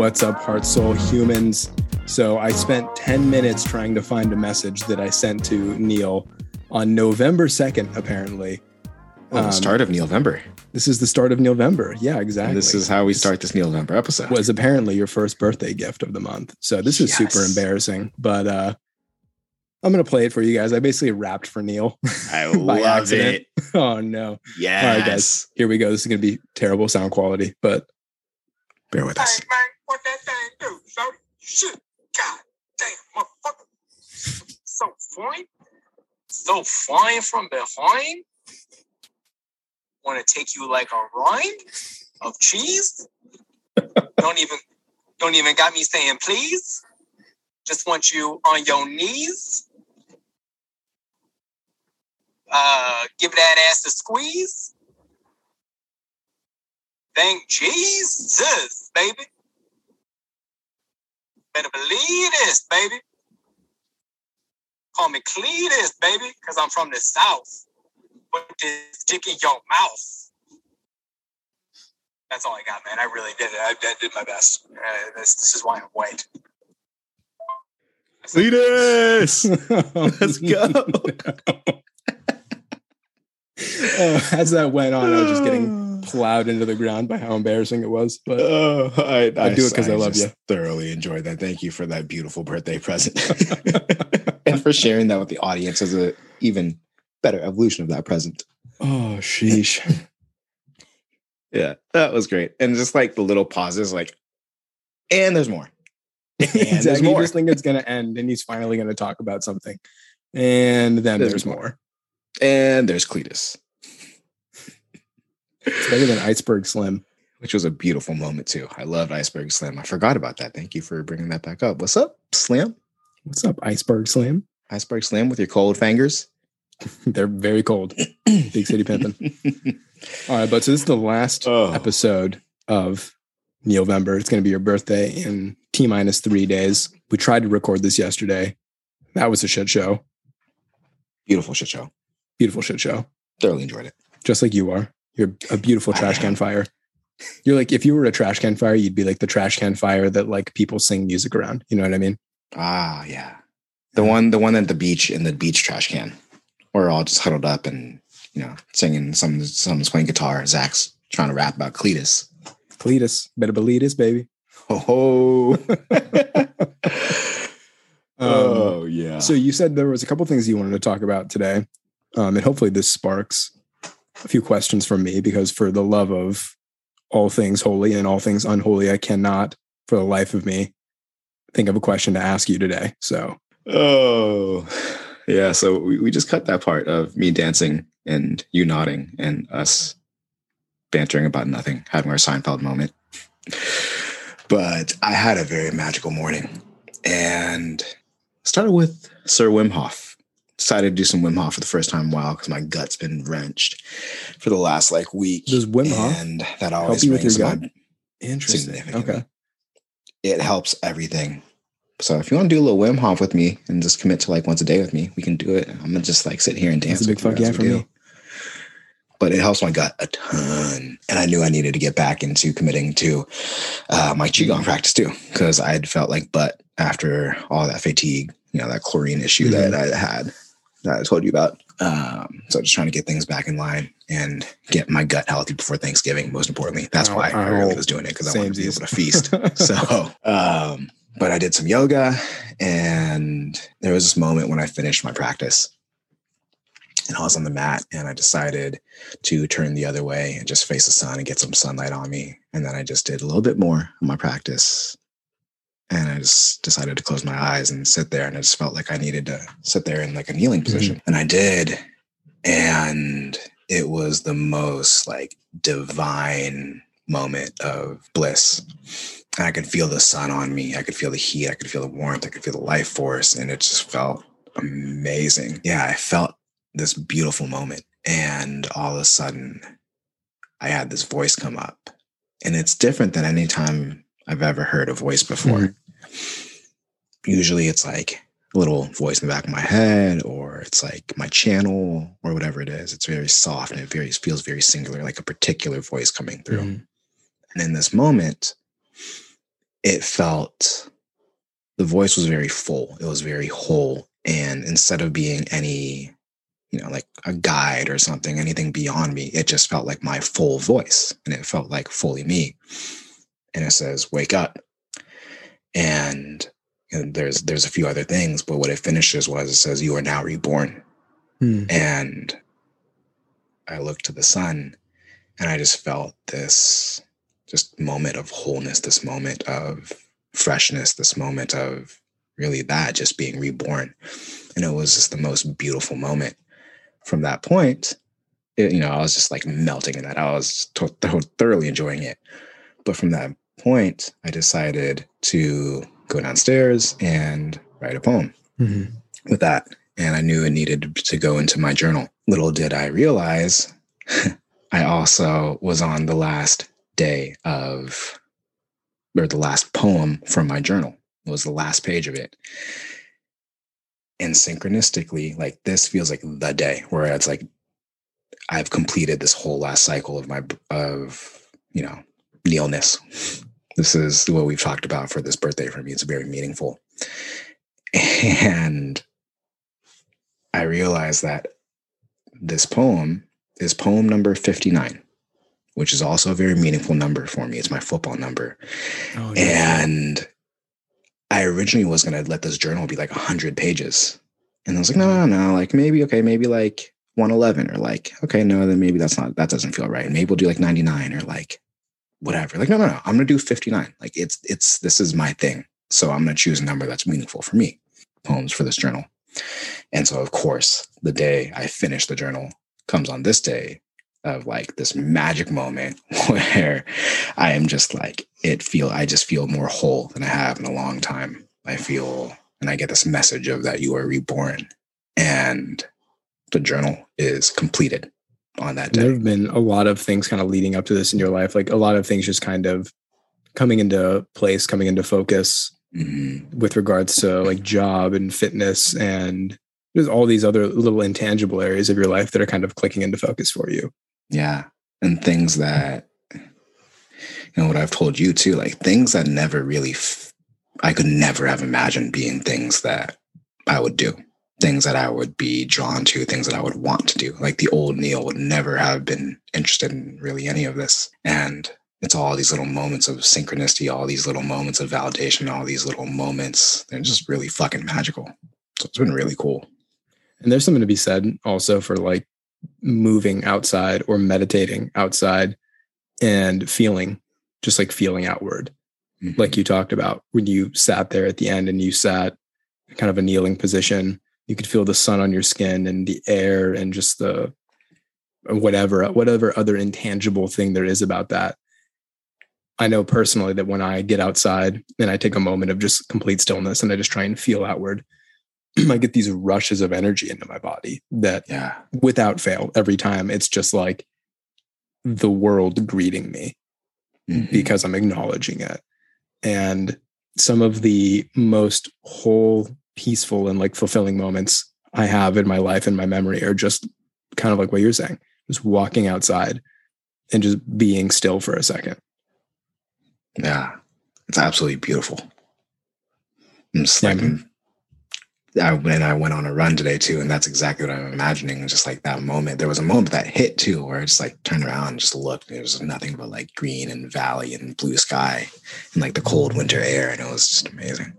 what's up, heart, soul, humans. So I spent 10 minutes trying to find a message that I sent to Neil on November 2nd, apparently. Oh, the Um, start of November. This is the start of November. Yeah, exactly. And this is how we start this November episode. was apparently your first birthday gift of the month. So this is super embarrassing, but uh I'm gonna play it for you guys. I basically rapped for Neil. I love accident. it. oh no. Yes. All right, guys. Here we go. This is gonna be terrible sound quality, but Bear with us. What that thing do? So, shit, god damn, motherfucker. So fine. So fine from behind. Want to take you like a rind of cheese? don't even, don't even got me saying please. Just want you on your knees. Uh, give that ass a squeeze. Thank Jesus, baby. Better believe this, baby. Call me Cletus, baby, because I'm from the South. Put this dick in your mouth. That's all I got, man. I really did it. I, I did my best. Uh, this, this is why I'm white. Cletus! Let's go. Oh, as that went on, I was just getting oh. plowed into the ground by how embarrassing it was. But Oh, I, I do it 'cause I love just you. Thoroughly enjoyed that. Thank you for that beautiful birthday present, and for sharing that with the audience as a even better evolution of that present. oh sheesh. Yeah, that was great. And just like the little pauses, like, and there's more. And there's exactly. You just think it's gonna end and he's finally gonna talk about something. And then There's there's, more. more. And there's Cletus, It's better than Iceberg Slim. which was a beautiful moment too. I loved Iceberg Slim. I forgot about that. Thank you for bringing that back up. What's up, Slim? What's up, Iceberg Slim? Iceberg Slim with your cold fingers. They're very cold. Big city pimping. All right, but so this is the last Oh. episode of November. It's going to be your birthday in T minus three days. We tried to record this yesterday. That was a shit show. Beautiful shit show. Beautiful shit show. Thoroughly enjoyed it. Just like you are. You're a beautiful trash can fire. You're like, if you were a trash can fire, you'd be like the trash can fire that like people sing music around. You know what I mean? Ah, yeah. The one, the one at the beach in the beach trash can. We're all just huddled up and you know singing. Some someone's playing guitar. Zach's trying to rap about Cletus. Cletus. Better believe this, baby. Oh, Um, oh yeah. So you said there was a couple things you wanted to talk about today, um, and hopefully this sparks a few questions from me because for the love of all things holy and all things unholy, I cannot, for the life of me, think of a question to ask you today. So Oh, yeah. So we, we just cut that part of me dancing and you nodding and us bantering about nothing, having our Seinfeld moment. But I had a very magical morning and started with Sir Wim Hof. Decided to do some Wim Hof for the first time in a while because my gut's been wrenched for the last like week. Does Wim Hof and that always you with your gut? interesting. Okay. it helps everything. So if you want to do a little Wim Hof with me and just commit to like once a day with me, we can do it. I'm gonna just like sit here and dance. That's a big fuck yeah for do. me. But it helps my gut a ton, and I knew I needed to get back into committing to uh, my qigong practice too, because I had felt like butt after all that fatigue, you know, that chlorine issue that Mm-hmm. I had that I told you about. Um, so just trying to get things back in line and get my gut healthy before Thanksgiving. Most importantly, that's Oh, why I really was doing it because I wanted to be able to feast. so um but i did some yoga and there was this moment when i finished my practice and i was on the mat and i decided to turn the other way and just face the sun and get some sunlight on me and then i just did a little bit more of my practice and i just decided to close my eyes and sit there and i just felt like i needed to sit there in like a kneeling mm-hmm. position and i did and it was the most like divine moment of bliss and I could feel the sun on me. I could feel the heat. I could feel the warmth. I could feel the life force. And it just felt amazing. Yeah, I felt this beautiful moment. And all of a sudden, I had this voice come up. And it's different than any time I've ever heard a voice before. Mm-hmm. Usually it's like a little voice in the back of my head, or it's like my channel, or whatever it is. It's very soft and it very feels very singular, like a particular voice coming through. Mhm. And in this moment, it felt the voice was very full. It was very whole. And instead of being any, you know, like a guide or something, anything beyond me, it just felt like my full voice and it felt like fully me. And it says, wake up. And, and there's there's a few other things, but what it finishes was it says, You are now reborn. Hmm. And I looked to the sun and I just felt this just moment of wholeness, this moment of freshness, this moment of really that just being reborn. And it was just the most beautiful moment. From that point, it, you know, I was just like melting in that. I was thoroughly enjoying it. But from that point, I decided to go downstairs and write a poem Mhm. with that. And I knew it needed to go into my journal. Little did I realize, I also was on the last day of, or the last poem from my journal. It was the last page of it. And synchronistically, like this feels like the day where it's like I've completed this whole last cycle of my, of, you know, neilness. This is what we've talked about for this birthday for me. It's very meaningful. And I realized that this poem is poem number 59, which is also a very meaningful number for me. It's my football number. Oh, yeah. And I originally was going to let this journal be like 100 pages. And I was like, no, mm-hmm. no, no, like maybe, okay, maybe like 111 or like, okay, no, then maybe that's not, that doesn't feel right. Maybe we'll do like 99 or like whatever. Like, no, no, no, I'm to do 59. Like it's, it's, this is my thing. So I'm to choose a number that's meaningful for me, poems for this journal. And so, of course, the day I finish the journal comes on this day of like this magic moment where I am just like, it feel, I just feel more whole than I have in a long time. I feel, and I get this message of that you are reborn and the journal is completed on that day. there have been a lot of things kind of leading up to this in your life, like a lot of things just kind of coming into place, coming into focus Mhm. with regards to like job and fitness and there's all these other little intangible areas of your life that are kind of clicking into focus for you. Yeah. And things that, you know, what I've told you too, like things that never really, f- I could never have imagined being things that I would do, things that I would be drawn to, things that I would want to do. Like the old Neil would never have been interested in really any of this. And it's all these little moments of synchronicity, all these little moments of validation, all these little moments. They're just really fucking magical. So it's been really cool. And there's something to be said also for like moving outside or meditating outside and feeling, just like feeling outward. Mhm. Like you talked about when you sat there at the end and you sat kind of a kneeling position, you could feel the sun on your skin and the air and just the whatever, whatever other intangible thing there is about that. I know personally that when I get outside and I take a moment of just complete stillness and I just try and feel outward, I get these rushes of energy into my body that yeah. without fail every time it's just like the world greeting me Mhm. because I'm acknowledging it. And some of the most whole, peaceful, and like fulfilling moments I have in my life and my memory are just kind of like what you're saying, just walking outside and just being still for a second. Yeah, it's absolutely beautiful. I'm just Yeah, like. I when I went on a run today too, and that's exactly what I'm imagining. Just like that moment, there was a moment that hit too, where I just like turned around and just looked. And there was nothing but like green and valley and blue sky and like the cold winter air, and it was just amazing.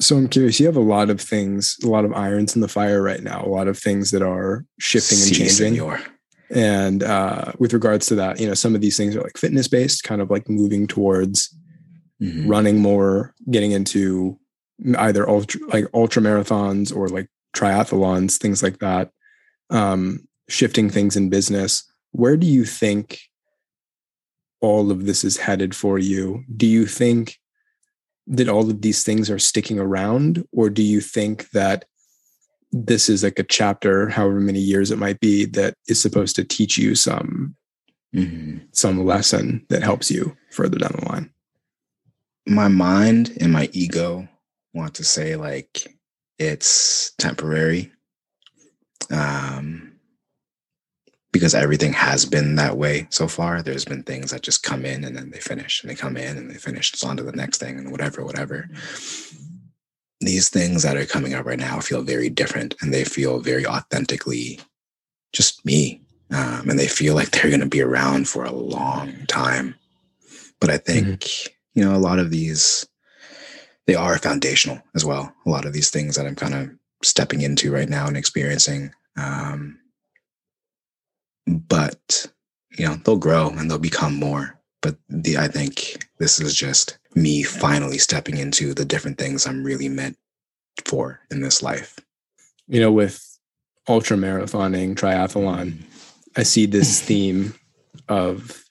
So I'm curious, you have a lot of things, a lot of irons in the fire right now, a lot of things that are shifting and changing. senor. And uh, with regards to that, you know, some of these things are like fitness based, kind of like moving towards Mhm. running more, getting into either ultra like ultra marathons or like triathlons, things like that. Um, shifting things in business. Where do you think all of this is headed for you? Do you think that all of these things are sticking around, or do you think that this is like a chapter, however many years it might be, that is supposed to teach you some Mhm. some lesson that helps you further down the line? My mind and my ego want to say like it's temporary. Um, because everything has been that way so far. There's been things that just come in and then they finish, and they come in and they finish. It's on to the next thing, and whatever, whatever. These things that are coming up right now feel very different, and they feel very authentically just me. Um, and they feel like they're going to be around for a long time. But I think, mm-hmm. you know, a lot of these, they are foundational as well. A lot of these things that I'm kind of stepping into right now and experiencing. Um, but you know they'll grow and they'll become more but the i think this is just me finally stepping into the different things i'm really meant for in this life you know with ultra marathoning triathlon mm-hmm. i see this theme of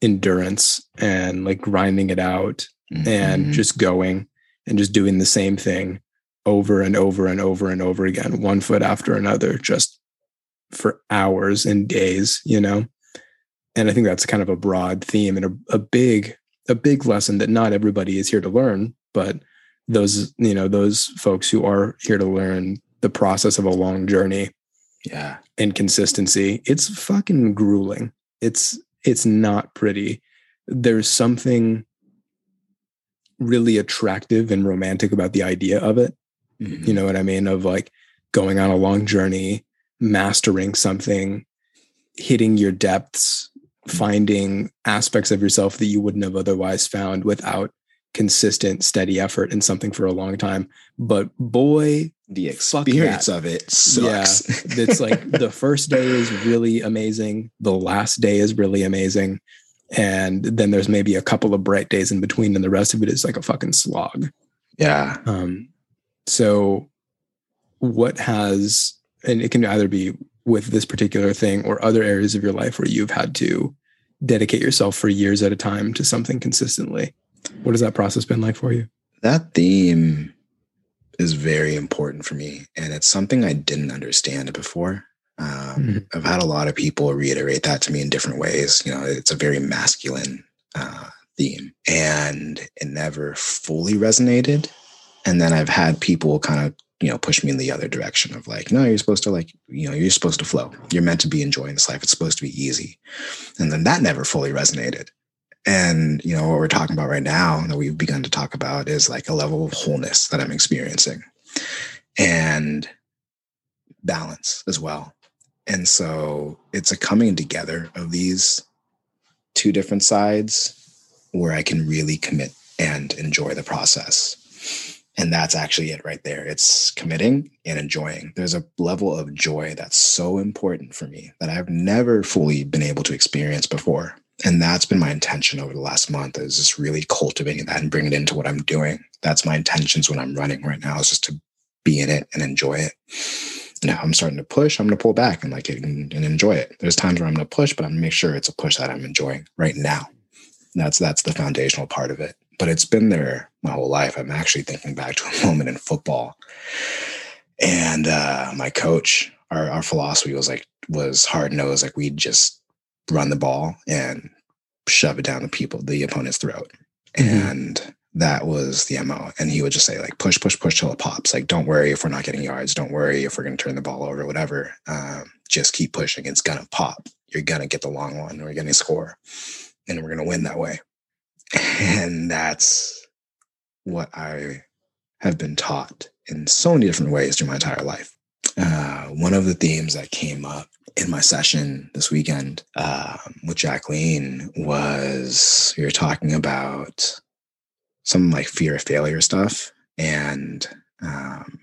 endurance and like grinding it out mm-hmm. and just going and just doing the same thing over and over and over and over again one foot after another just for hours and days, you know? And I think that's kind of a broad theme and a, a big, a big lesson that not everybody is here to learn, but those, you know, those folks who are here to learn the process of a long journey. Yeah. And consistency. It's fucking grueling. It's it's not pretty. There's something really attractive and romantic about the idea of it. Mm-hmm. You know what I mean? Of like going on a long journey, mastering something, hitting your depths, finding aspects of yourself that you wouldn't have otherwise found without consistent, steady effort in something for a long time. But boy, the experience of it sucks. Yeah, it's like the first day is really amazing. The last day is really amazing. And then there's maybe a couple of bright days in between, and the rest of it is like a fucking slog. Yeah. Um, so what has and it can either be with this particular thing or other areas of your life where you've had to dedicate yourself for years at a time to something consistently. What has that process been like for you? That theme is very important for me. And it's something I didn't understand before. Um, mm-hmm. I've had a lot of people reiterate that to me in different ways. You know, it's a very masculine uh, theme, and it never fully resonated. And then I've had people kind of you know, push me in the other direction of like, no, you're supposed to like, you know, you're supposed to flow. You're meant to be enjoying this life. It's supposed to be easy. And then that never fully resonated. And, you know, what we're talking about right now that we've begun to talk about is like a level of wholeness that I'm experiencing and balance as well. And so it's a coming together of these two different sides where I can really commit and enjoy the process and that's actually it right there. It's committing and enjoying. There's a level of joy that's so important for me that I've never fully been able to experience before. And that's been my intention over the last month is just really cultivating that and bringing it into what I'm doing. That's my intentions when I'm running right now is just to be in it and enjoy it. Now I'm starting to push, I'm going to pull back and like and, and enjoy it. There's times where I'm going to push, but I'm going to make sure it's a push that I'm enjoying right now. That's that's the foundational part of it but it's been there my whole life. I'm actually thinking back to a moment in football. And uh, my coach, our, our philosophy was like, was hard nosed. Like we'd just run the ball and shove it down the people, the opponent's throat. Mm-hmm. And that was the MO. And he would just say, like, push, push, push till it pops. Like, don't worry if we're not getting yards. Don't worry if we're going to turn the ball over, whatever. Um, just keep pushing. It's going to pop. You're going to get the long one. We're going to score. And we're going to win that way. And that's what I have been taught in so many different ways through my entire life. Uh, one of the themes that came up in my session this weekend um, with Jacqueline was we were talking about some like fear of failure stuff. And um,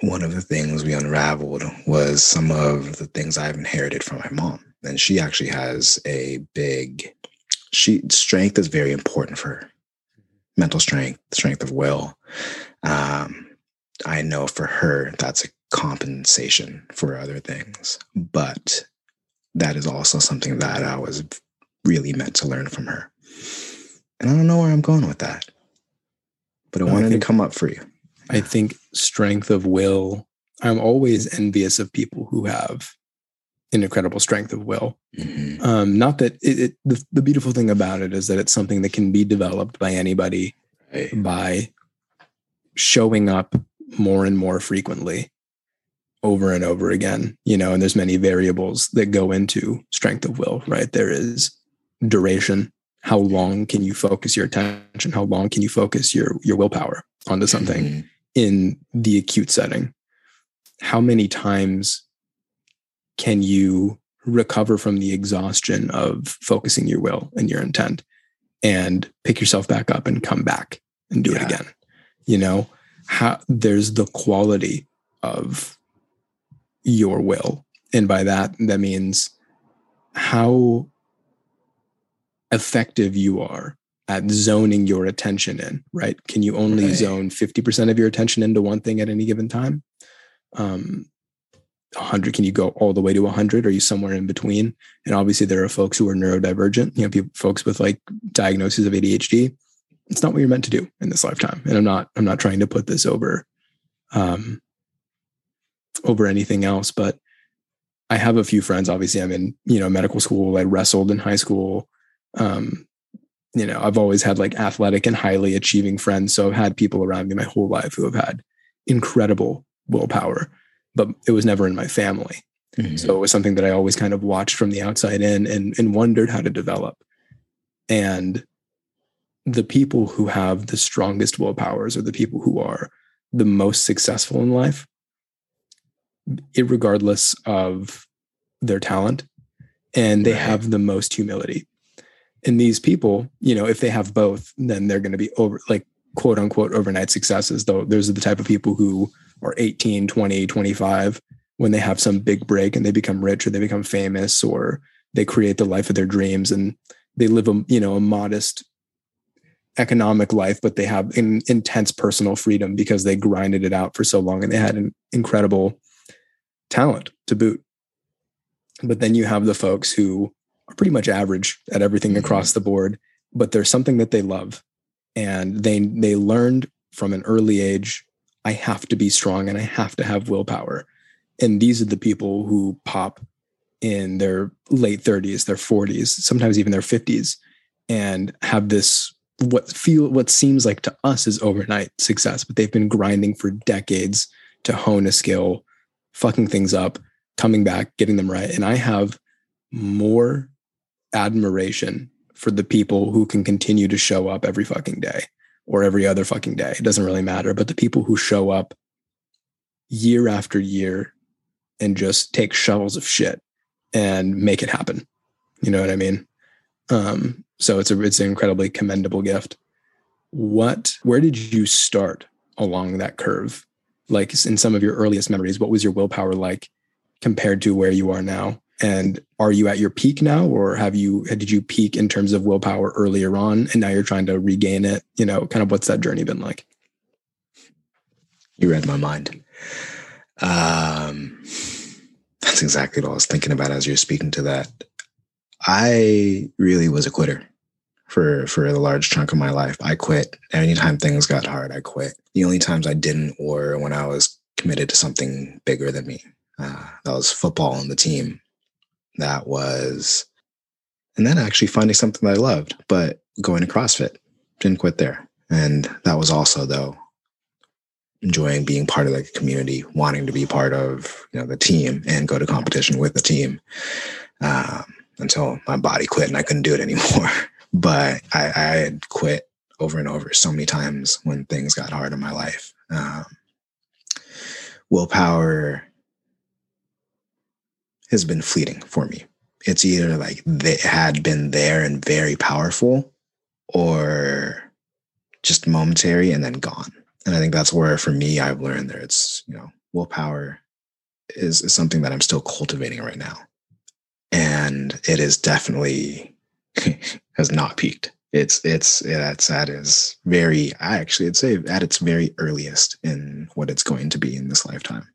one of the things we unraveled was some of the things I've inherited from my mom. And she actually has a big she strength is very important for her. Mental strength, strength of will. Um, I know for her that's a compensation for other things, but that is also something that I was really meant to learn from her. And I don't know where I'm going with that, but I wanted I think, to come up for you. I think strength of will. I'm always envious of people who have an incredible strength of will. Mm-hmm. Um, not that it, it the, the, beautiful thing about it is that it's something that can be developed by anybody right. by showing up more and more frequently over and over again, you know, and there's many variables that go into strength of will, right? There is duration. How long can you focus your attention? How long can you focus your your willpower onto something Mhm. in the acute setting? How many times can you recover from the exhaustion of focusing your will and your intent and pick yourself back up and come back and do it again? You know, how there's the quality of your will. And by that, that means how effective you are at zoning your attention in, right? Can you only Right. zone 50% of your attention into one thing at any given time? Um, 100, can you go all the way to 100? Are you somewhere in between? And obviously, there are folks who are neurodivergent, you know, people, folks with like diagnoses of ADHD. It's not what you're meant to do in this lifetime. And I'm not, I'm not trying to put this over, um, over anything else, but I have a few friends. Obviously, I'm in, you know, medical school. I wrestled in high school. Um, you know, I've always had like athletic and highly achieving friends. So I've had people around me my whole life who have had incredible willpower, but it was never in my family. Mhm. So it was something that I always kind of watched from the outside in and, and wondered how to develop. And the people who have the strongest willpowers are the people who are the most successful in life, regardless of their talent. And they Right. have the most humility. And these people, you know, if they have both, then they're going to be over, like, quote unquote, overnight successes. Though those are the type of people who are 18, 20, 25 when they have some big break and they become rich or they become famous or they create the life of their dreams and they live a you know a modest economic life but they have an intense personal freedom because they grinded it out for so long and they had an incredible talent to boot but then you have the folks who are pretty much average at everything Mhm. across the board but there's something that they love and they they learned from an early age i have to be strong and i have to have willpower. And these are the people who pop in their late 30s their 40s sometimes even their 50s and have this what feel what seems like to us is overnight success but they've been grinding for decades to hone a skill fucking things up coming back getting them right. And i have more admiration for the people who can continue to show up every fucking day or every other fucking day it doesn't really matter but the people who show up year after year and just take shovels of shit and make it happen. You know what I mean? Um, so it's a it's an incredibly commendable gift. What where did you start along that curve? Like in some of your earliest memories, what was your willpower like compared to where you are now? And are you at your peak now, or have you did you peak in terms of willpower earlier on, and now you're trying to regain it? You know, kind of what's that journey been like? You read my mind. Um, that's exactly what I was thinking about as you're speaking to that. I really was a quitter for for a large chunk of my life. I quit anytime things got hard. I quit. The only times I didn't were when I was committed to something bigger than me. Uh, that was football and the team. That was, and then actually finding something that I loved, but going to CrossFit. Didn't quit there, and that was also though enjoying being part of the community, wanting to be part of you know the team and go to competition with the team um, until my body quit and I couldn't do it anymore. but I, I had quit over and over so many times when things got hard in my life. Um, willpower has been fleeting for me. It's either like they had been there and very powerful, or just momentary and then gone. And I think that's where, for me, I've learned that it's, you know, willpower is, is something that I'm still cultivating right now. And it is definitely has not peaked. It's, it's, it's at its very, I actually, I'd say at its very earliest in what it's going to be in this lifetime.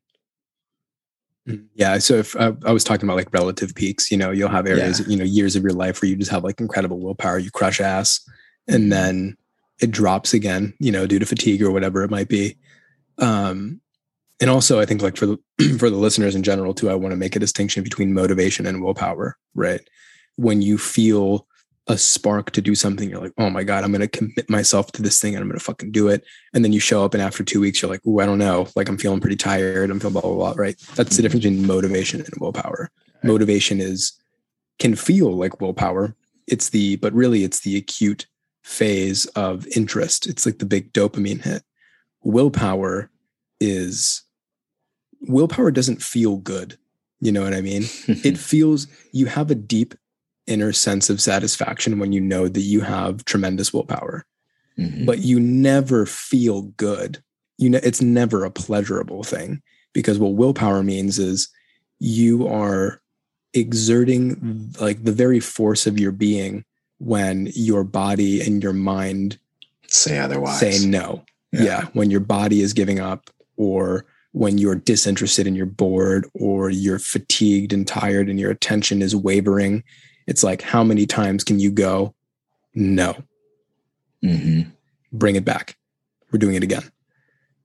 Yeah. So if uh, I was talking about like relative peaks, you know, you'll have areas, Yeah. you know, years of your life where you just have like incredible willpower, you crush ass, and then it drops again, you know, due to fatigue or whatever it might be. Um, and also, I think like for the for the listeners in general too, I want to make a distinction between motivation and willpower. Right? When you feel a spark to do something. You're like, oh my God, I'm going to commit myself to this thing and I'm going to fucking do it. And then you show up and after two weeks, you're like, oh, I don't know. Like I'm feeling pretty tired. I'm feeling blah, blah, blah. Right. That's the mm-hmm. difference between motivation and willpower. Motivation is, can feel like willpower. It's the, but really it's the acute phase of interest. It's like the big dopamine hit. Willpower is, willpower doesn't feel good. You know what I mean? it feels, you have a deep inner sense of satisfaction when you know that you have tremendous willpower Mhm. but you never feel good you know it's never a pleasurable thing because what willpower means is you are exerting like the very force of your being when your body and your mind say otherwise. say no Yeah. yeah. when your body is giving up or when you're disinterested and you're bored or you're fatigued and tired and your attention is wavering it's like how many times can you go no. Mhm. bring it back. We're doing it again.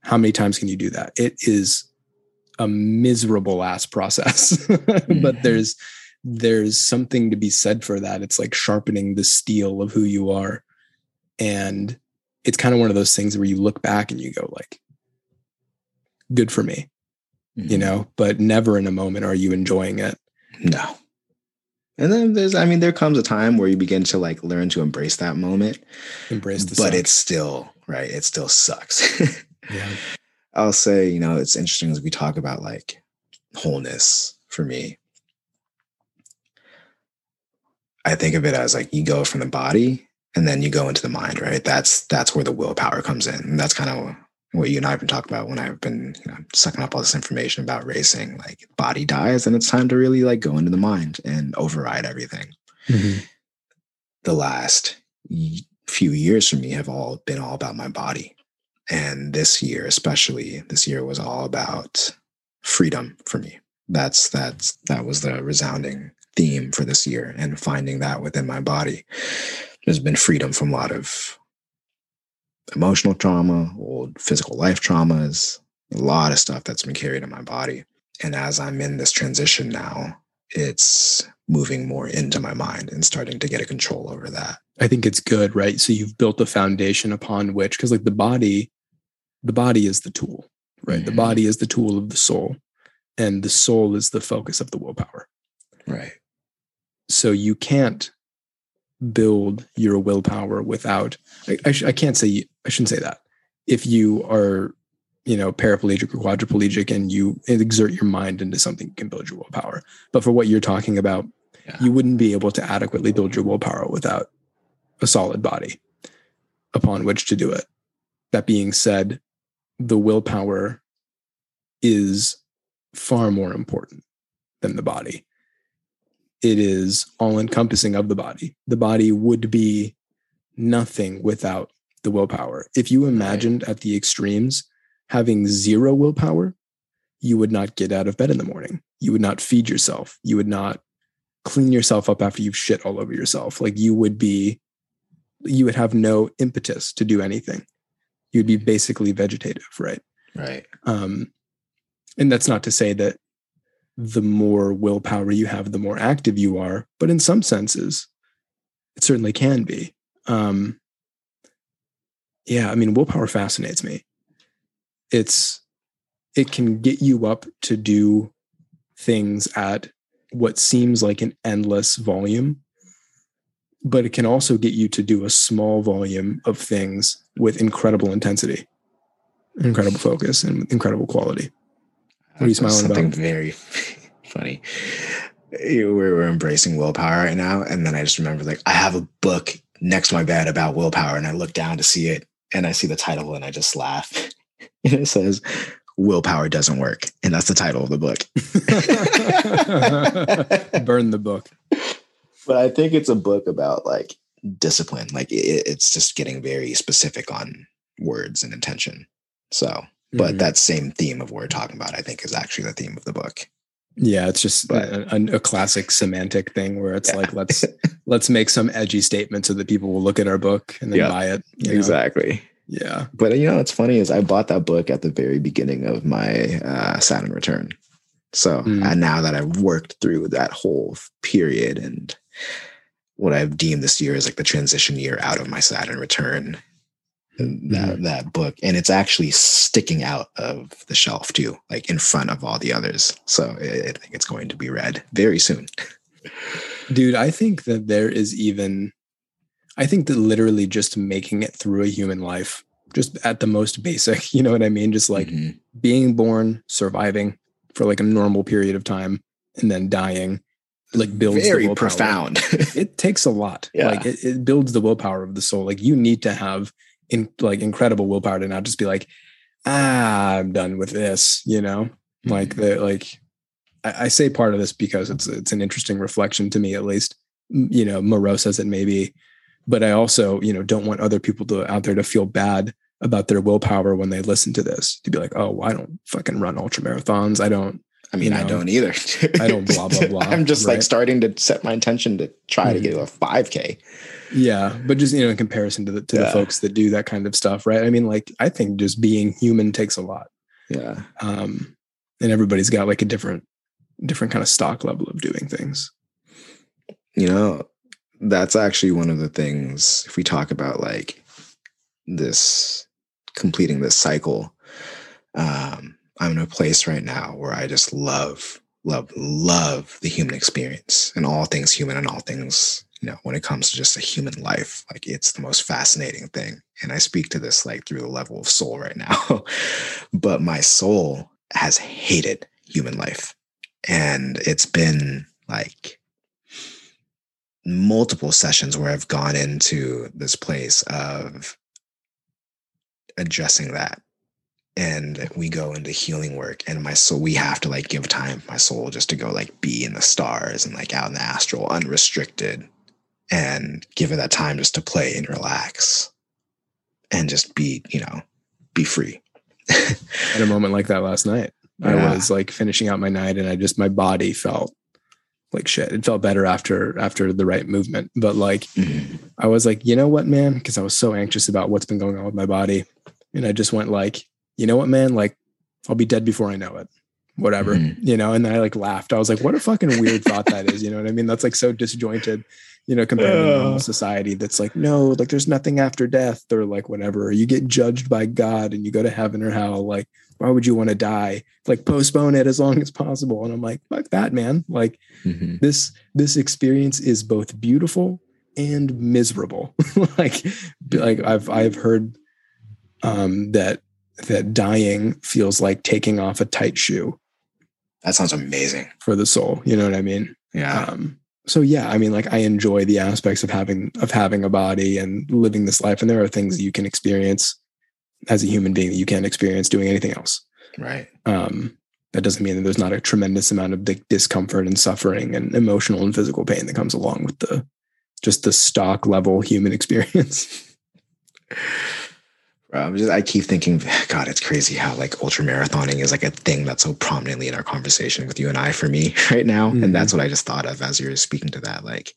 How many times can you do that? It is a miserable ass process. But there's there's something to be said for that. It's like sharpening the steel of who you are. And it's kind of one of those things where you look back and you go like good for me you Mhm. know? But never in a moment are you enjoying it. No. And then there's, I mean, there comes a time where you begin to like learn to embrace that moment, embrace the but suck. it's still, right? It still sucks. yeah I'll say, you know, it's interesting as we talk about like wholeness for me. I think of it as like you go from the body and then you go into the mind, right? That's that's where the willpower comes in. And that's kind of what you and I have been talking about when I've been, you know, sucking up all this information about racing. Like body dies and it's time to really like go into the mind and override everything. Mhm. The last few years for me have all been all about my body. And this year, especially this year was all about freedom for me. That's that's that was the resounding theme for this year and finding that within my body. There's been freedom from a lot of emotional trauma, old physical life traumas, a lot of stuff that's been carried in my body. And as I'm in this transition now, it's moving more into my mind and starting to get a control over that. I think it's good, right? So you've built a foundation upon which, because like the body, the body is the tool, right? The Mhm. body is the tool of the soul, and the soul is the focus of the willpower. Right. So you can't build your willpower without. I, I, I can't say I shouldn't say that. If you are, you know, paraplegic or quadriplegic, and you exert your mind into something, you can build your willpower. But for what you're talking about, Yeah. you wouldn't be able to adequately build your willpower without a solid body upon which to do it. That being said, the willpower is far more important than the body. It is all encompassing of the body. The body would be nothing without the willpower. If you imagined at the extremes having zero willpower, you would not get out of bed in the morning. You would not feed yourself. You would not clean yourself up after you've shit all over yourself. Like you would be, you would have no impetus to do anything. You'd be basically vegetative, right? Right. Um, and that's not to say that the more willpower you have, the more active you are. But in some senses, it certainly can be. Um, yeah, I mean, willpower fascinates me. It's it can get you up to do things at what seems like an endless volume, but it can also get you to do a small volume of things with incredible intensity, incredible focus, and incredible quality. What are you smiling Something about? Something very funny. We're, we're embracing willpower right now. And then I just remember, like, I have a book next to my bed about willpower. And I look down to see it and I see the title and I just laugh. and it says, Willpower Doesn't Work. And that's the title of the book. Burn the book. but I think it's a book about like discipline. Like it, it's just getting very specific on words and intention. So, but Mhm. that same theme of what we're talking about, I think, is actually the theme of the book. Yeah, it's just But- a, a, a classic semantic thing where it's Yeah. like let's let's make some edgy statement so that people will look at our book and then Yeah. buy it. you know? Exactly. Yeah. But you know, what's funny is I bought that book at the very beginning of my uh, Saturn return. So Mm. and now that I've worked through that whole period and what I've deemed this year as like the transition year out of my Saturn return. That Mhm. that book, and it's actually sticking out of the shelf too, like in front of all the others. So I think it's going to be read very soon. Dude, I think that there is even, I think that literally just making it through a human life, just at the most basic, you know what I mean? Just like Mhm. being born, surviving for like a normal period of time, and then dying, like builds very profound. It takes a lot. Yeah. Like it, it builds the willpower of the soul. Like you need to have in like incredible willpower to not just be like, ah, I'm done with this, you know? Like Mm-hmm. the like I, I say part of this because it's it's an interesting reflection to me at least. You know, morose as it may be. But I also, you know, don't want other people to out there to feel bad about their willpower when they listen to this, to be like, oh, I don't fucking run ultra marathons. I don't I mean, you I don't either. I don't blah, blah, blah, I'm just like starting to set my intention to try to Mhm. get a 5K. Yeah, but just you know, in comparison to the to the folks that do that kind of stuff, right? I mean, like I think just being human takes a lot, Yeah. um, and everybody's got like a different different kind of stock level of doing things. You know, that's actually one of the things, if we talk about like this completing this cycle, um, I'm in a place right now where I just love, love, love the human experience and all things human and all things, you know, when it comes to just a human life. Like it's the most fascinating thing. And I speak to this like through the level of soul right now. but my soul has hated human life. And it's been like multiple sessions where I've gone into this place of addressing that. And we go into healing work, and my soul, we have to like give time, my soul, just to go like be in the stars and like out in the astral, unrestricted, and give it that time just to play and relax and just be, you know, be free. At a moment like that last night, I was like finishing out my night, and I just my body felt like shit. It felt better after after the right movement, but like Mhm. I was like, you know what, man? Because I was so anxious about what's been going on with my body. And I just went like, you know what, man? Like, I'll be dead before I know it. Whatever. Mhm. You know, and then I like laughed. I was like, what a fucking weird thought that is. You know what I mean? That's like so disjointed, you know, compared to normal society that's like, no, like there's nothing after death or like whatever. Or you get judged by God and you go to heaven or hell. Like, why would you want to die? Like postpone it as long as possible. And I'm like, fuck that, man. Like Mhm. this this experience is both beautiful and miserable like like i've i've heard um that that dying feels like taking off a tight shoe That sounds amazing. for the soul you know what i mean Yeah. um so yeah i mean like i enjoy the aspects of having of having a body and living this life and there are things that you can experience as a human being that you can't experience doing anything else right. um that doesn't mean that there's not a tremendous amount of di- discomfort and suffering and emotional and physical pain that comes along with the just the stock level human experience. I'm just, I keep thinking, God, it's crazy how like ultra marathoning is like a thing that's so prominently in our conversation with you and I for me right now. Mhm. And that's what I just thought of as you were speaking to that. Like,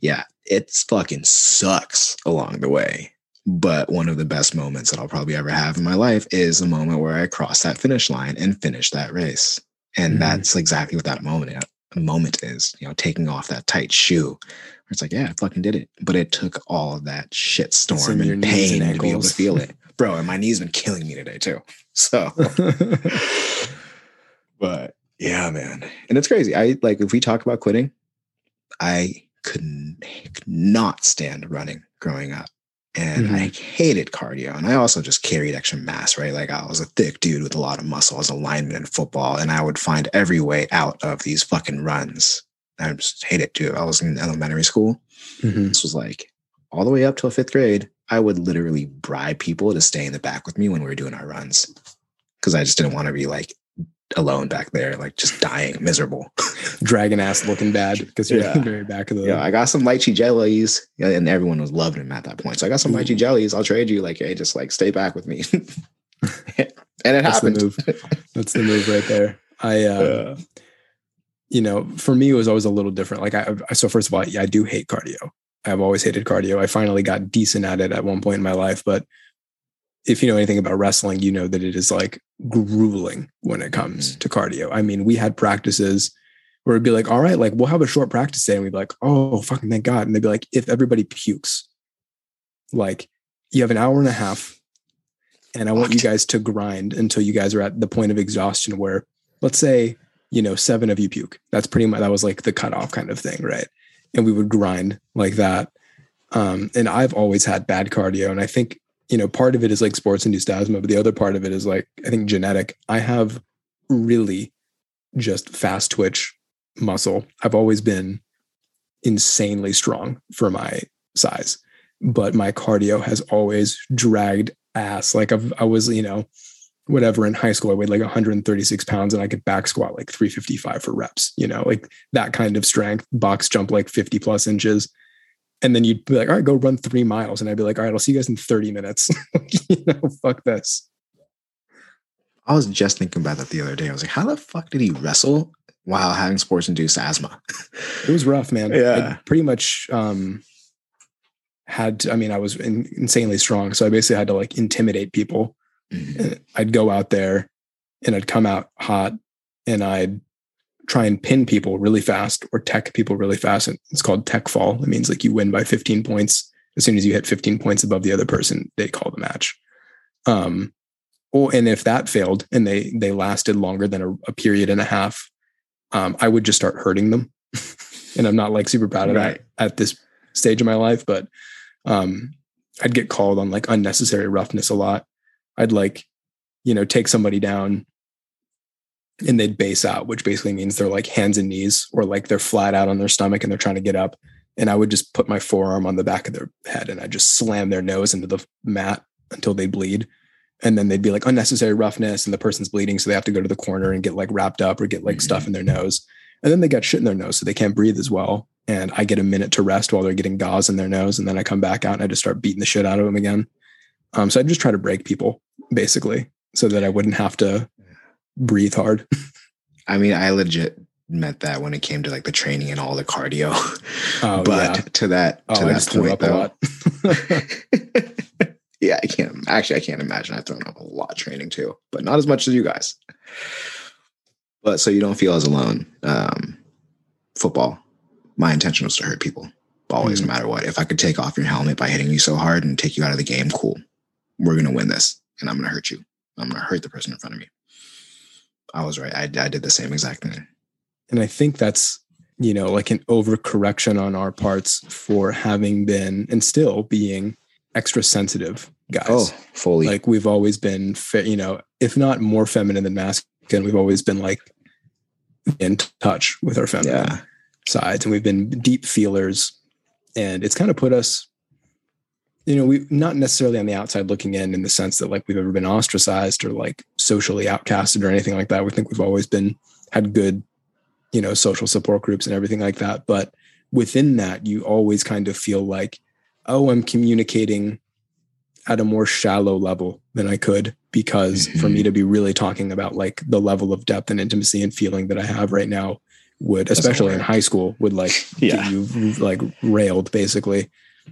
yeah, it's fucking sucks along the way. But one of the best moments that I'll probably ever have in my life is the moment where I cross that finish line and finish that race. And Mhm. that's exactly what that moment moment is, you know, taking off that tight shoe. It's like, yeah, I fucking did it. But it took all of that shit storm and pain and to be able to feel it. Bro, and my knee's been killing me today too. So but yeah, man. And it's crazy. I like if we talk about quitting, I couldn't stand running growing up. And I hated cardio. And I also just carried extra mass, right? Like I was a thick dude with a lot of muscle. I was a lineman in football. And I would find every way out of these fucking runs. I just hate it too. I was in elementary school. Mhm. This was like all the way up till fifth grade. I would literally bribe people to stay in the back with me when we were doing our runs. Cause I just didn't want to be like alone back there, like just dying miserable. Dragon ass looking bad because you're Yeah. in the very back of the. Yeah, I got some lychee jellies, and everyone was loving him at that point. So I got some lychee jellies. I'll trade you. Like, hey, just like stay back with me. and it That's happened. the move. That's the move right there. I, uh, Yeah. you know, for me, it was always a little different. Like, I, I so first of all, yeah, I do hate cardio. I've always hated cardio. I finally got decent at it at one point in my life, but if you know anything about wrestling, you know that it is like grueling when it comes Mhm. to cardio. I mean, we had practices where it'd be like, all right, like we'll have a short practice day. And we'd be like, oh, fucking thank God. And they'd be like, if everybody pukes, like you have an hour and a half, and I want you guys to grind until you guys are at the point of exhaustion where, let's say, you know, seven of you puke. That's pretty much that was like the cutoff kind of thing, right? And we would grind like that. Um, and I've always had bad cardio, and I think you know part of it is like sports induced asthma, but the other part of it is like I think genetic. I have really just fast twitch muscle. I've always been insanely strong for my size, but my cardio has always dragged ass. Like I've, I was, you know, whatever in high school, I weighed like 136 pounds and I could back squat like 355 for reps, you know, like that kind of strength, box jump like 50 plus inches. And then you'd be like, all right, go run three miles. And I'd be like, all right, I'll see you guys in 30 minutes. you know, fuck this. I was just thinking about that the other day. I was like, how the fuck did he wrestle while having sports induced asthma? It was rough, man. Yeah. I pretty much um, had, to, I mean, I was in, insanely strong. So I basically had to like intimidate people. I'd go out there and I'd come out hot and I'd try and pin people really fast or tech people really fast. And it's called tech fall. It means like you win by 15 points. As soon as you hit 15 points above the other person, they call the match. Um, or and if that failed and they they lasted longer than a, a period and a half, um, I would just start hurting them. and I'm not like super proud of Right. that at this stage of my life, but um, I'd get called on like unnecessary roughness a lot. I'd like, you know, take somebody down and they'd base out, which basically means they're like hands and knees or like they're flat out on their stomach and they're trying to get up. And I would just put my forearm on the back of their head and I just slam their nose into the mat until they bleed. And then they'd be like unnecessary roughness and the person's bleeding. So they have to go to the corner and get like wrapped up or get like stuff mm-hmm. in their nose. And then they got shit in their nose. So they can't breathe as well. And I get a minute to rest while they're getting gauze in their nose. And then I come back out and I just start beating the shit out of them again. Um, so I just try to break people basically so that I wouldn't have to breathe hard. I mean, I legit meant that when it came to like the training and all the cardio. Oh, but yeah. to that Oh, to I that point though. yeah, I can't actually I can't imagine I've thrown up a lot training too, but not as much as you guys. But so you don't feel as alone. Um, football, my intention was to hurt people. Always, Mm. no matter what. If I could take off your helmet by hitting you so hard and take you out of the game, cool. We're gonna win this, and I'm gonna hurt you. I'm gonna hurt the person in front of me. I was right. I, I did the same exact thing. and I think that's, you know, like an overcorrection on our parts for having been and still being extra sensitive guys. Oh, fully. like we've always been, fe- you know, if not more feminine than masculine, we've always been like in touch with our feminine yeah. sides and we've been deep feelers and it's kind of put us you know we not necessarily on the outside looking in in the sense that like we've ever been ostracized or like socially outcasted or anything like that. We think we've always been had good you know social support groups and everything like that. But within that you always kind of feel like oh i'm communicating at a more shallow level than i could because for me mm-hmm. to be really talking about like the level of depth and intimacy and feeling that i have right now would especially in high school would like Yeah. you like railed basically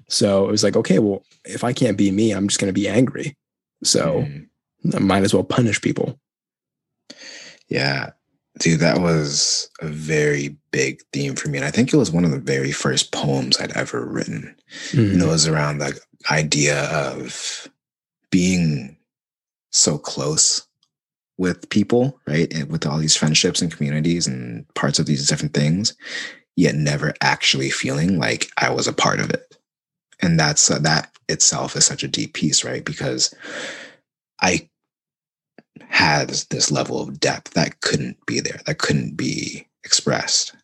so it was like okay well if i can't be me i'm just going to be angry so Mhm. I might as well punish people Yeah. Dude, that was a very big theme for me. And I think it was one of the very first poems I'd ever written. You know, it was around the idea of being so close with people, right? And with all these friendships and communities and parts of these different things, yet never actually feeling like I was a part of it. And that's uh, that itself is such a deep piece, right? Because I had this level of depth that couldn't be there, that couldn't be expressed.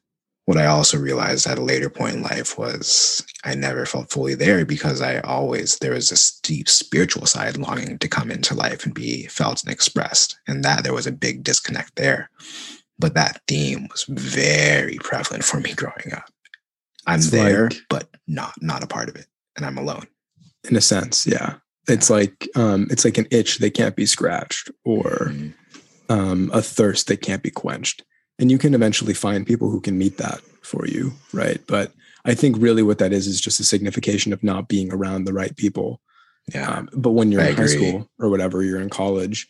What I also realized at a later point in life was I never felt fully there because I always, there was this deep spiritual side longing to come into life and be felt and expressed. And that there was a big disconnect there. But that theme was very prevalent for me growing up. I'm It's there, like- but not not a part of it. And I'm alone. in a sense yeah it's like um it's like an itch that can't be scratched or Mhm. um a thirst that can't be quenched and you can eventually find people who can meet that for you right but i think really what that is is just a signification of not being around the right people Yeah. um, but when you're I in high school or whatever you're in college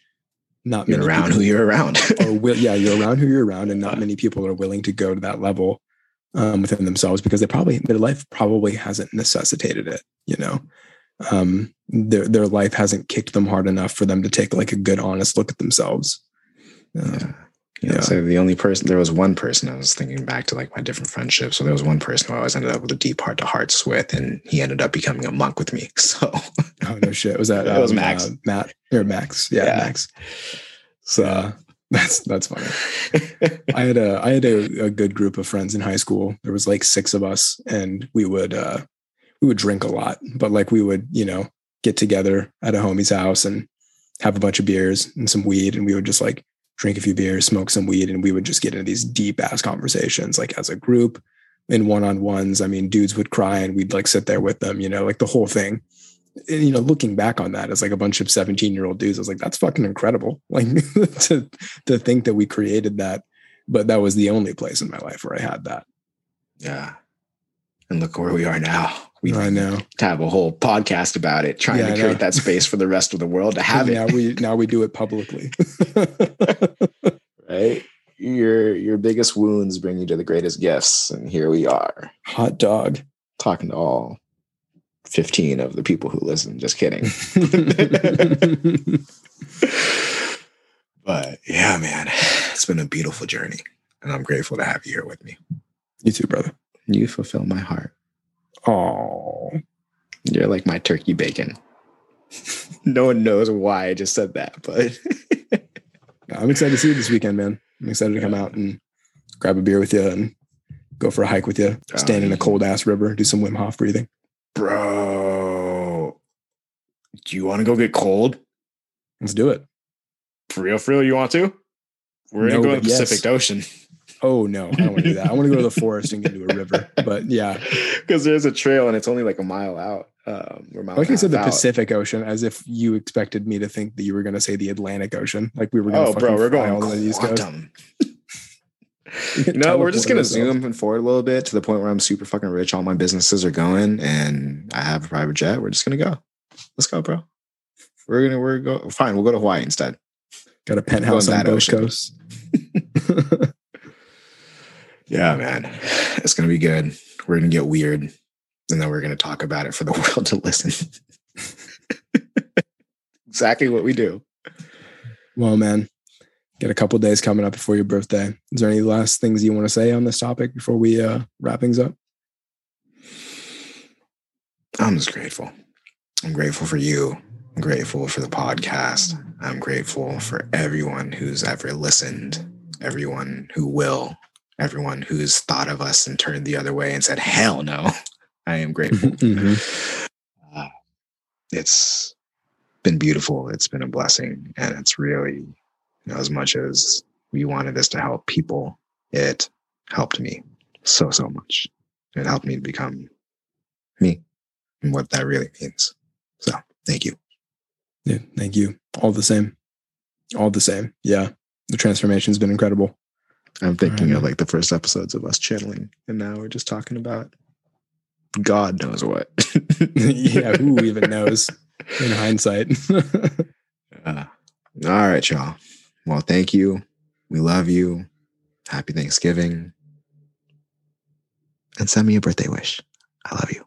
not You're many around who you're around. are will, yeah, you're around who you're around, and not many people are willing to go to that level um, within themselves because they probably their life probably hasn't necessitated it. You know, um, their their life hasn't kicked them hard enough for them to take like a good, honest look at themselves. Um, yeah. Yeah, Yeah. So the only person, there was one person I was thinking back to like my different friendships. So there was one person who I always ended up with a deep heart to hearts with, and he ended up becoming a monk with me. So Oh no shit! Was that It was um, Max. uh, Matt or Max? Yeah, Yeah. Max. So uh, that's that's funny. I had a I had a, a good group of friends in high school. There was like six of us, and we would uh, we would drink a lot, but like we would you know get together at a homie's house and have a bunch of beers and some weed, and we would just like drink a few beers, smoke some weed, and we would just get into these deep ass conversations, like as a group in one on ones. I mean, dudes would cry, and we'd like sit there with them, you know, like the whole thing. And, you know, looking back on that as like a bunch of 17 year old dudes, I was like, that's fucking incredible. Like to to think that we created that, but that was the only place in my life where I had that. yeah. And look where we are now. We I know. To have a whole podcast about it, trying Yeah, to create that space for the rest of the world to have now it. we now we do it publicly. Right? Your your biggest wounds bring you to the greatest gifts, and here we are Hot dog. talking to all fifteen of the people who listen. Just kidding. but yeah, man, it's been a beautiful journey, and I'm grateful to have you here with me. you too, brother. You fulfill my heart. Oh, You're like my turkey bacon. no one knows why I just said that, but I'm excited to see you this weekend, man. I'm excited to come out and grab a beer with you and go for a hike with you. Oh, Stand in a cold ass river, do some Wim Hof breathing. Bro, do you want to go get cold? Let's do it. For real, for real, you want to? We're No, gonna go to the yes. Pacific Ocean Oh no, I don't want to do that. I want to go to the forest and get into a river. But yeah, because there's a trail and it's only like a mile out. Um, mile like I said, the out. Pacific Ocean, as if you expected me to think that you were going to say the Atlantic Ocean, like we were going to. Oh, bro, we're going all the way to the East Coast. You know, we're just gonna zoom and forward a little bit to the point where I'm super fucking rich. All my businesses are going, and I have a private jet. We're just gonna go. Let's go, bro. We're gonna we're go. Fine, we'll go to Hawaii instead. Got a penthouse on both ocean. coasts. Yeah, man, it's gonna be good. We're gonna get weird, and then we're gonna talk about it for the world to listen. exactly what we do. well, man, got a couple days coming up before your birthday. Is there any last things you want to say on this topic before we uh, wrap things up? I'm just grateful. I'm grateful for you. I'm grateful for the podcast. I'm grateful for everyone who's ever listened, everyone who will, everyone who's thought of us and turned the other way and said, hell no. I am grateful. Mhm. Uh, it's been beautiful. It's been a blessing. And it's really, you know, as much as we wanted this to help people, it helped me so, so much. It helped me to become me and what that really means. So thank you. Yeah, thank you. All the same. All the same. Yeah. The transformation's been incredible. I'm thinking Right. of like the first episodes of us channeling, and now we're just talking about God knows what. yeah, who even knows in hindsight? Uh, all right, y'all. Well, thank you. We love you. Happy Thanksgiving. And send me a birthday wish. I love you.